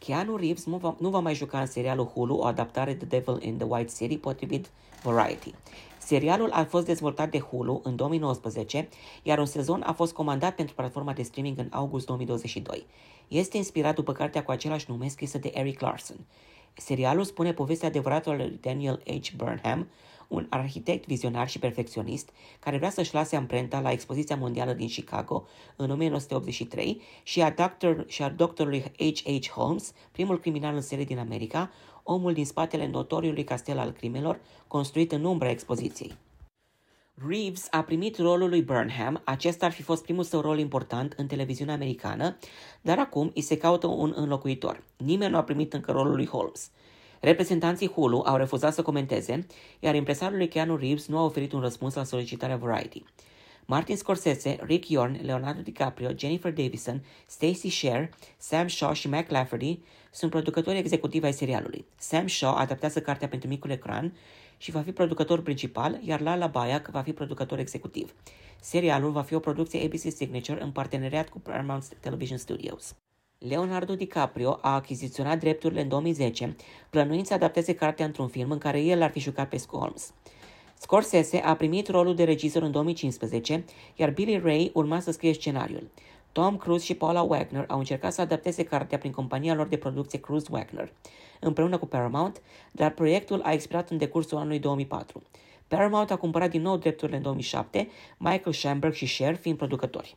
Keanu Reeves nu va, nu va mai juca în serialul Hulu o adaptare The Devil in the White City potrivit Variety. Serialul a fost dezvoltat de Hulu în 2019, iar un sezon a fost comandat pentru platforma de streaming în august 2022. Este inspirat după cartea cu același nume scrisă de Eric Larson. Serialul spune povestea adevărată lui Daniel H. Burnham, un arhitect vizionar și perfecționist care vrea să-și lase amprenta la expoziția mondială din Chicago în 1983 și a, doctor, și a doctorului H.H. Holmes, primul criminal în serie din America, omul din spatele notoriului castel al crimelor, construit în umbra expoziției. Reeves a primit rolul lui Burnham, acesta ar fi fost primul său rol important în televiziunea americană, dar acum îi se caută un înlocuitor. Nimeni nu a primit încă rolul lui Holmes. Reprezentanții Hulu au refuzat să comenteze, iar impresarul lui Keanu Reeves nu a oferit un răspuns la solicitarea Variety. Martin Scorsese, Rick Yorn, Leonardo DiCaprio, Jennifer Davison, Stacey Sher, Sam Shaw și Mac Lafferty sunt producători executivi ai serialului. Sam Shaw adaptează cartea pentru micul ecran și va fi producător principal, iar Lala Bayak va fi producător executiv. Serialul va fi o producție ABC Signature în parteneriat cu Paramount Television Studios. Leonardo DiCaprio a achiziționat drepturile în 2010, plănuind să adapteze cartea într-un film în care el ar fi jucat pe Holmes. Scorsese a primit rolul de regizor în 2015, iar Billy Ray urma să scrie scenariul. Tom Cruise și Paula Wagner au încercat să adapteze cartea prin compania lor de producție Cruise Wagner, împreună cu Paramount, dar proiectul a expirat în decursul anului 2004. Paramount a cumpărat din nou drepturile în 2007, Michael Schamberg și Cher fiind producători.